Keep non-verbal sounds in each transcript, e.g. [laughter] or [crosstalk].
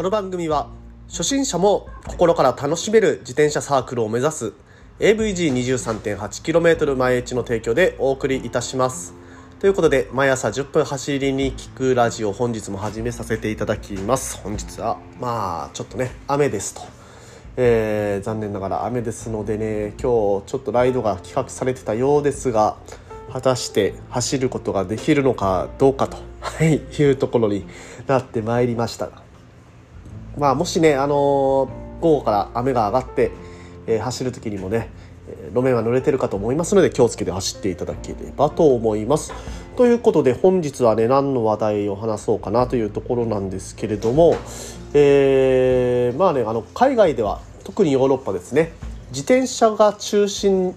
この番組は初心者も心から楽しめる自転車サークルを目指す AVG23.8km 毎日の提供でお送りいたします。ということで毎朝10分走りに聞くラジオ本日も始めさせていただきます。本日はまあちょっとね雨ですと、えー、残念ながら雨ですのでね今日ちょっとライドが企画されてたようですが果たして走ることができるのかどうかと、はい、いうところになってまいりました。まあ、もしね、あのー、午後から雨が上がって、えー、走る時にもね、路面は濡れてるかと思いますので気をつけて走っていただければと思います。ということで本日はね何の話題を話そうかなというところなんですけれども、えー、まあねあの海外では特にヨーロッパですね自転車が中心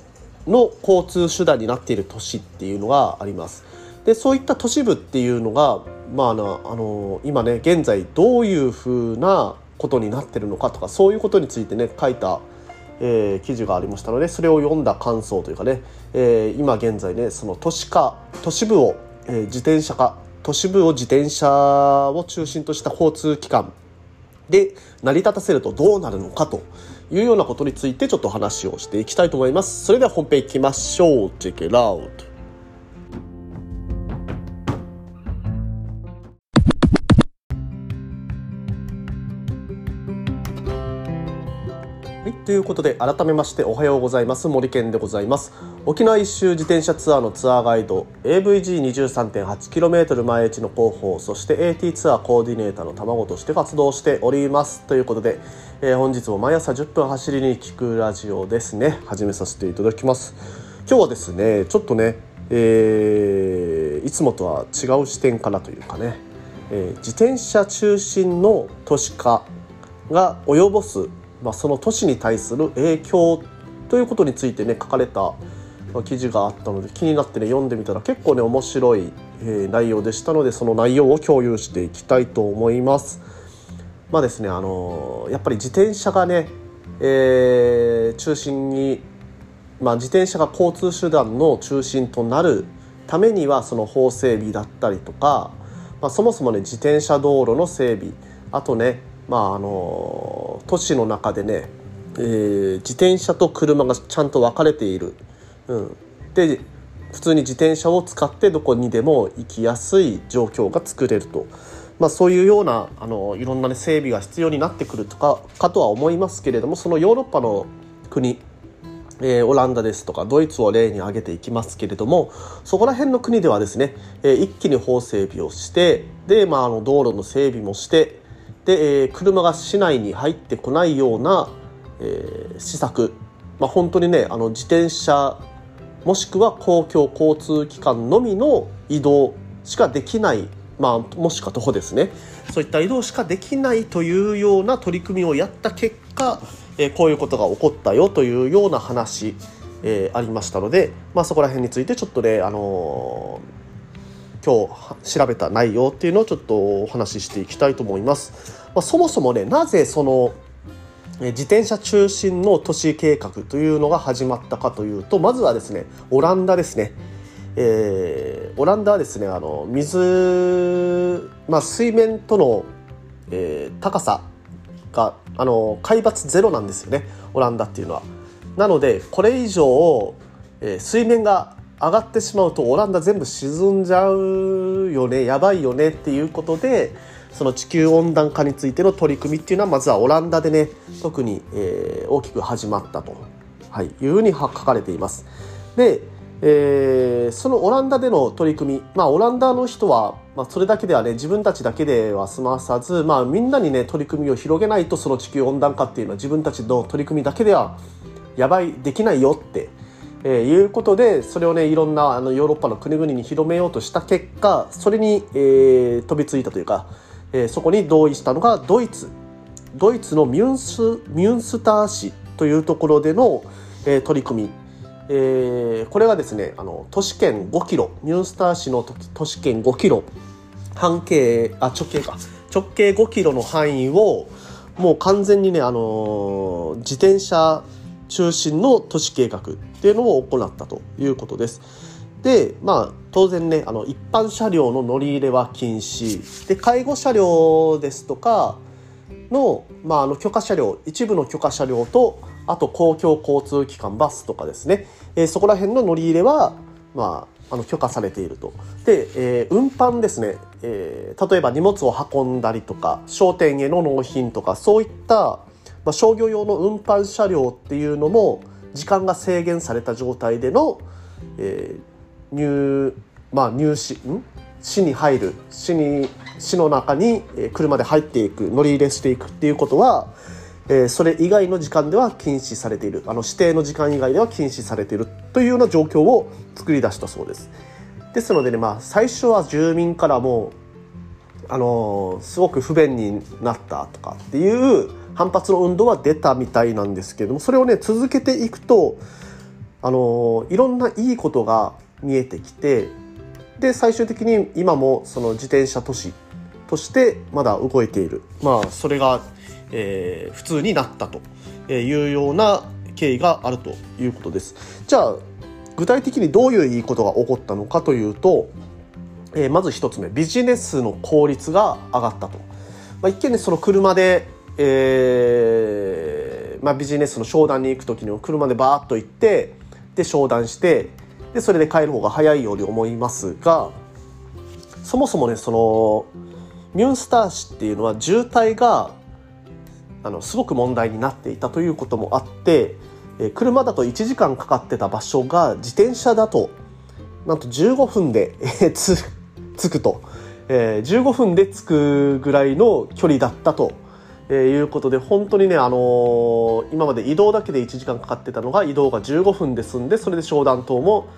の交通手段になっている都市っていうのがあります。でそういった都市部っていうのが、まあ、あの今ね現在どういうふうなことになってるのかとかそういうことについてね書いた、えー、記事がありましたのでそれを読んだ感想というかね、えー、今現在ねその都市化都市部を、えー、自転車化都市部を自転車を中心とした交通機関で成り立たせるとどうなるのかというようなことについてちょっと話をしていきたいと思います。それでは本編いきましょう。Check it out! はい、ということで改めましておはようございます。森健でございます。沖縄一周自転車ツアーのツアーガイド AVG23.8km 毎日の広報そして AT ツアーコーディネーターの卵として活動しております。ということで、えー、本日も毎朝10分走りに聞くラジオですね。始めさせていただきます。今日はですねちょっとね、えー、いつもとは違う視点からというかね、えー、自転車中心の都市化が及ぼすまあ、その都市に対する影響ということについてね書かれた記事があったので気になってね読んでみたら結構ね面白い、え内容でしたのでその内容を共有していきたいと思います。まあですねあのやっぱり自転車がね、えー、中心に、まあ、自転車が交通手段の中心となるためにはその法整備だったりとか、まあ、そもそもね自転車道路の整備あとねまああの都市の中でね、えー、自転車と車がちゃんと分かれている、うん、で普通に自転車を使ってどこにでも行きやすい状況が作れると、まあ、そういうようなあのいろんな、ね、整備が必要になってくるとかかとは思いますけれどもそのヨーロッパの国えー、オランダですとかドイツを例に挙げていきますけれどもそこら辺の国ではですね、えー、一気に法整備をしてで、まあ、あの道路の整備もしてで、えー、車が市内に入ってこないような、えー、施策、まあ、本当にねあの自転車もしくは公共交通機関のみの移動しかできない、まあ、もしくは徒歩ですね。そういった移動しかできないというような取り組みをやった結果、えー、こういうことが起こったよというような話、えー、ありましたので、まあ、そこら辺についてちょっとね、あのー今日調べた内容っていうのをちょっとお話ししていきたいと思います。まあ、そもそもねなぜその自転車中心の都市計画というのが始まったかというとまずはですねオランダですね。えー、オランダはですねあの水、まあ、水面との、えー、高さがあの海抜ゼロなんですよねオランダっていうのは。なのでこれ以上、えー、水面が上がってしまうとオランダ全部沈んじゃうよねやばいよねっていうことでその地球温暖化についての取り組みっていうのはまずはオランダでね特に、えー、大きく始まったと、はい、いうふうに書かれています。で、えー、そのオランダでの取り組み、まあ、オランダの人は、まあ、それだけではね自分たちだけでは済まさず、まあ、みんなにね取り組みを広げないとその地球温暖化っていうのは自分たちの取り組みだけではやばいできないよってえー、いうことでそれをねいろんなあのヨーロッパの国々に広めようとした結果それに、えー、飛びついたというか、えー、そこに同意したのがドイツ。ドイツのミュンスミュンスター市というところでの、えー、取り組み、えー、これがですねあの都市圏5キロミュンスター市の都市圏5キロ半径あ直径か。直径5キロの範囲をもう完全にね、あのー、自転車中心の都市計画っていうのを行ったということです。で、まあ、当然ね、あの、一般車両の乗り入れは禁止。で、介護車両ですとか、の,、まあ、あの許可車両一部の許可車両とあと公共交通機関バスとかですね、えー、そこら辺の乗り入れは、まあ、あの許可されていると。で、えー、運搬ですね、えー、例えば荷物を運んだりとか商店への納品とかそういった、まあ、商業用の運搬車両っていうのも時間が制限された状態での、えー、入まあ入市ん？市に入る市に市の中に車で入っていく乗り入れしていくっていうことは、えー、それ以外の時間では禁止されているあの指定の時間以外では禁止されているというような状況を作り出したそうです。ですのでね、まあ、最初は住民からもあのー、すごく不便になったとかっていう反発の運動は出たみたいなんですけどもそれをね続けていくとあのいろんないいことが見えてきてで最終的に今もその自転車都市としてまだ動いているまあそれが、えー、普通になったというような経緯があるということです。じゃあ具体的にどういういいことが起こったのかというと、えー、まず一つ目ビジネスの効率が上がったと。まあ、一見ねその車でえーまあ、ビジネスの商談に行く時に車でバーッと行ってで商談してでそれで帰る方が早いように思いますがそもそもねそのミュンスター市っていうのは渋滞があのすごく問題になっていたということもあって車だと1時間かかってた場所が自転車だとなんと15分で着くと、えー、15分で着くぐらいの距離だったとえー、いうことで本当にね、あのー、今まで移動だけで1時間かかってたのが移動が15分で済んでそれで商談等も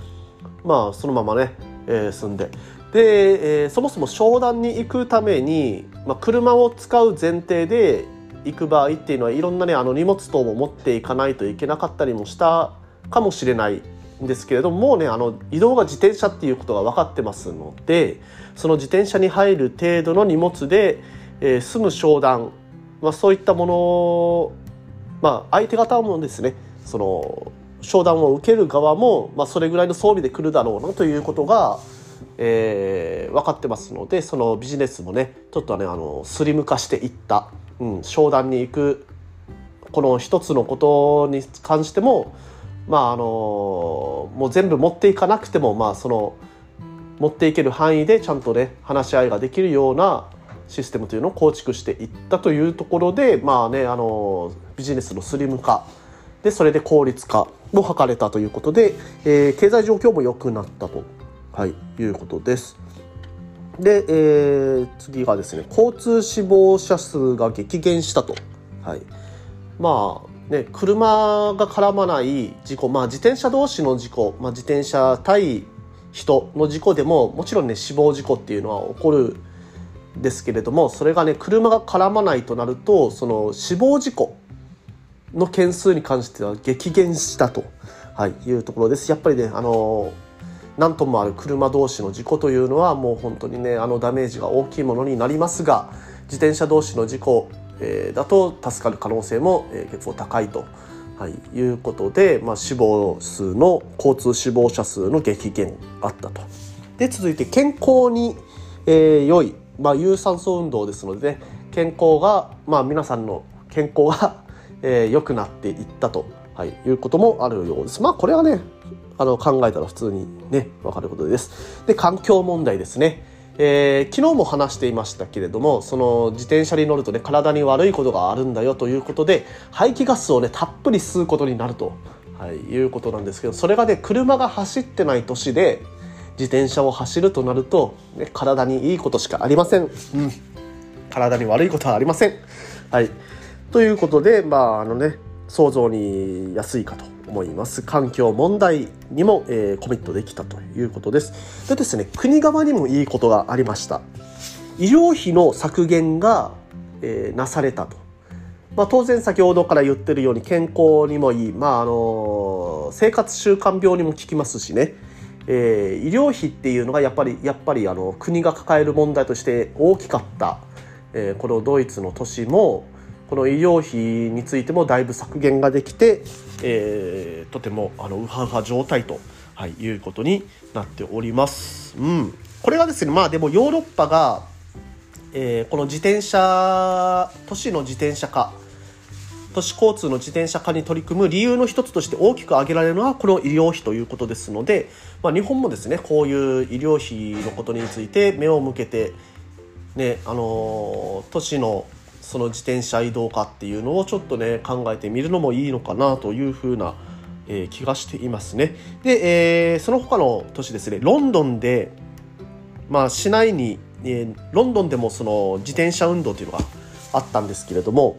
まあそのままね、えー、済んで。で、えー、そもそも商談に行くために、まあ、車を使う前提で行く場合っていうのはいろんなねあの荷物等も持っていかないといけなかったりもしたかもしれないんですけれどももうねあの移動が自転車っていうことが分かってますのでその自転車に入る程度の荷物で、えー、済む商談まあ、そういったものまあ、相手方もですねその商談を受ける側も、まあ、それぐらいの装備で来るだろうなということが、えー、分かってますのでそのビジネスもねちょっとねあのスリム化していった、うん、商談に行くこの一つのことに関してもまああのもう全部持っていかなくてもまあその持っていける範囲でちゃんとね話し合いができるようなシステムというのを構築していったというところでまあねあのビジネスのスリム化でそれで効率化も図れたということで、えー、経済状況も良くなったと、はい、いうことです。で、えー、次がですね交通死亡者数が激減したと。はい、まあね車が絡まない事故、まあ、自転車同士の事故、まあ、自転車対人の事故でももちろんね死亡事故っていうのは起こるですけれどもそれがね車が絡まないとなるとその死亡事故の件数に関しては激減したと、はい、いうところです。やっぱりねあの何トンもある車同士の事故というのはもう本当にねあのダメージが大きいものになりますが自転車同士の事故、えー、だと助かる可能性も、えー、結構高いと。はい、いうことで、まあ、死亡数の交通死亡者数の激減あったと。で続いて健康に、えー、良いまあ、有酸素運動ですので、ね、健康が、まあ、皆さんの健康が、[laughs] えー、良くなっていったと、はい、いうこともあるようです。まあこれはねあの考えたら普通にね分かることです。で環境問題ですね。えー、昨日も話していましたけれどもその自転車に乗るとね体に悪いことがあるんだよということで排気ガスをねたっぷり吸うことになると、はい、いうことなんですけどそれがね車が走ってない年で自転車を走るとなると、ね、体にいいことしかありません。うん。体に悪いことはありません。はい。ということで、まあ、あのね、想像に安いかと思います。環境問題にも、えー、コミットできたということです。でですね、国側にもいいことがありました。医療費の削減が、えー、なされたと。まあ、当然先ほどから言ってるように健康にもいい、まああの生活習慣病にも効きますしね、えー、医療費っていうのがやっぱりやっぱりあの国が抱える問題として大きかった、えー、このドイツの都市もこの医療費についてもだいぶ削減ができて、えー、とてもあのウハウハ状態と、はい、いうことになっております。うん、これがですねまあでもヨーロッパが、えー、この自転車都市の自転車化都市交通の自転車化に取り組む理由の一つとして大きく挙げられるのはこの医療費ということですので、まあ、日本もですねこういう医療費のことについて目を向けて、ねあの都市のその自転車移動化っていうのをちょっとね考えてみるのもいいのかなというふうな、えー、気がしていますね。で、えー、その他の都市ですねロンドンで、まあ、市内に、えー、ロンドンでもその自転車運動というのがあったんですけれども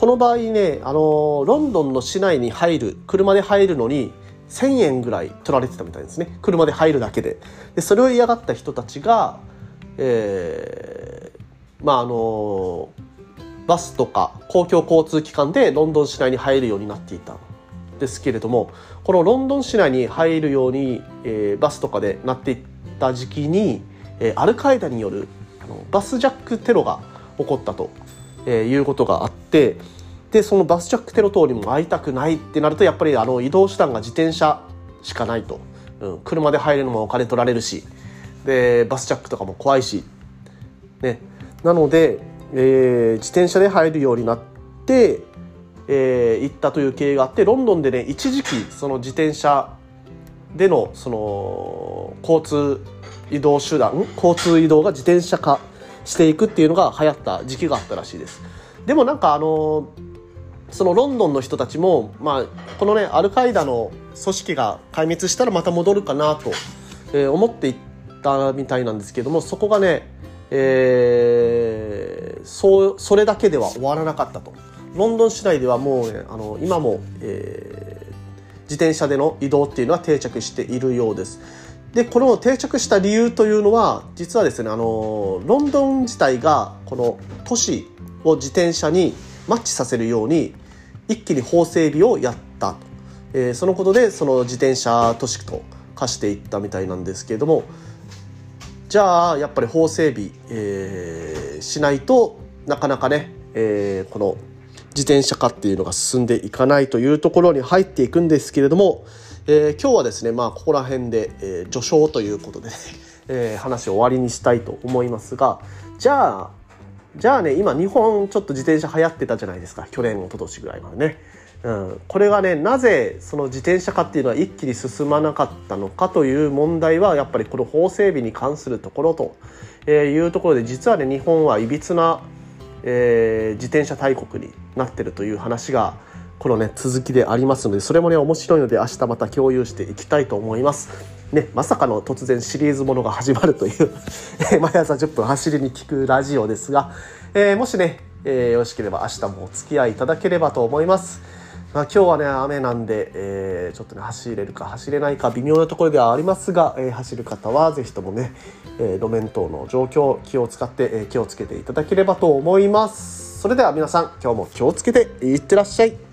この場合ね、あのロンドンの市内に入る車で入るのに1000円ぐらい取られてたみたいですね。車で入るだけで。でそれを嫌がった人たちが、えー、まああのバスとか公共交通機関でロンドン市内に入るようになっていたんですけれどもこのロンドン市内に入るように、えー、バスとかでなっていった時期に、えー、アルカイダによるあのバスジャックテロが起こったと。えー、いうことがあってでそのバスジャックテロ等にも会いたくないってなるとやっぱりあの移動手段が自転車しかないと、うん、車で入るのもお金取られるしでバスジャックとかも怖いし、ね、なので、えー、自転車で入るようになって、えー、行ったという経緯があってロンドンでね一時期その自転車でのその交通移動手段交通移動が自転車化していくっていうのが流行った時期があったらしいです。でもなんかあのそのロンドンの人たちも、まあ、このねアルカイダの組織が壊滅したらまた戻るかなと、えー、思っていったみたいなんですけどもそこがね、えー、そうそれだけでは終わらなかったと。ロンドン市内ではもうねあの今も、えー、自転車での移動っていうのは定着しているようです。でこの定着した理由というのは実はですねあのロンドン自体がこの都市を自転車にマッチさせるように一気に法整備をやった。と、えー、そのことでその自転車都市と化していったみたいなんですけれどもじゃあやっぱり法整備、えー、しないとなかなかね、えー、この自転車化っていうのが進んでいかないというところに入っていくんですけれどもえー、今日はですねまあここら辺で、えー、序章ということで、ね、[laughs] えー、話を終わりにしたいと思いますがじゃあじゃあね今日本ちょっと自転車流行ってたじゃないですか去年一昨年ぐらいまでね。うん、これがねなぜその自転車化っていうのは一気に進まなかったのかという問題はやっぱりこの法整備に関するところというところで実はね日本はいびつな、えー、自転車大国になってるという話がこのね続きでありますのでそれもね面白いので明日また共有していきたいと思います。ね、まさかの突然シリーズものが始まるという [laughs] 毎朝10分走りに聞くラジオですが、えー、もしね、えー、よろしければ明日もお付き合いいただければと思います。まあ、今日はね雨なんで、えー、ちょっとね走れるか走れないか微妙なところではありますが、えー、走る方は是非ともね、えー、路面等の状況気を使って、え気をつけていただければと思います。それでは皆さん今日も気をつけていってらっしゃい。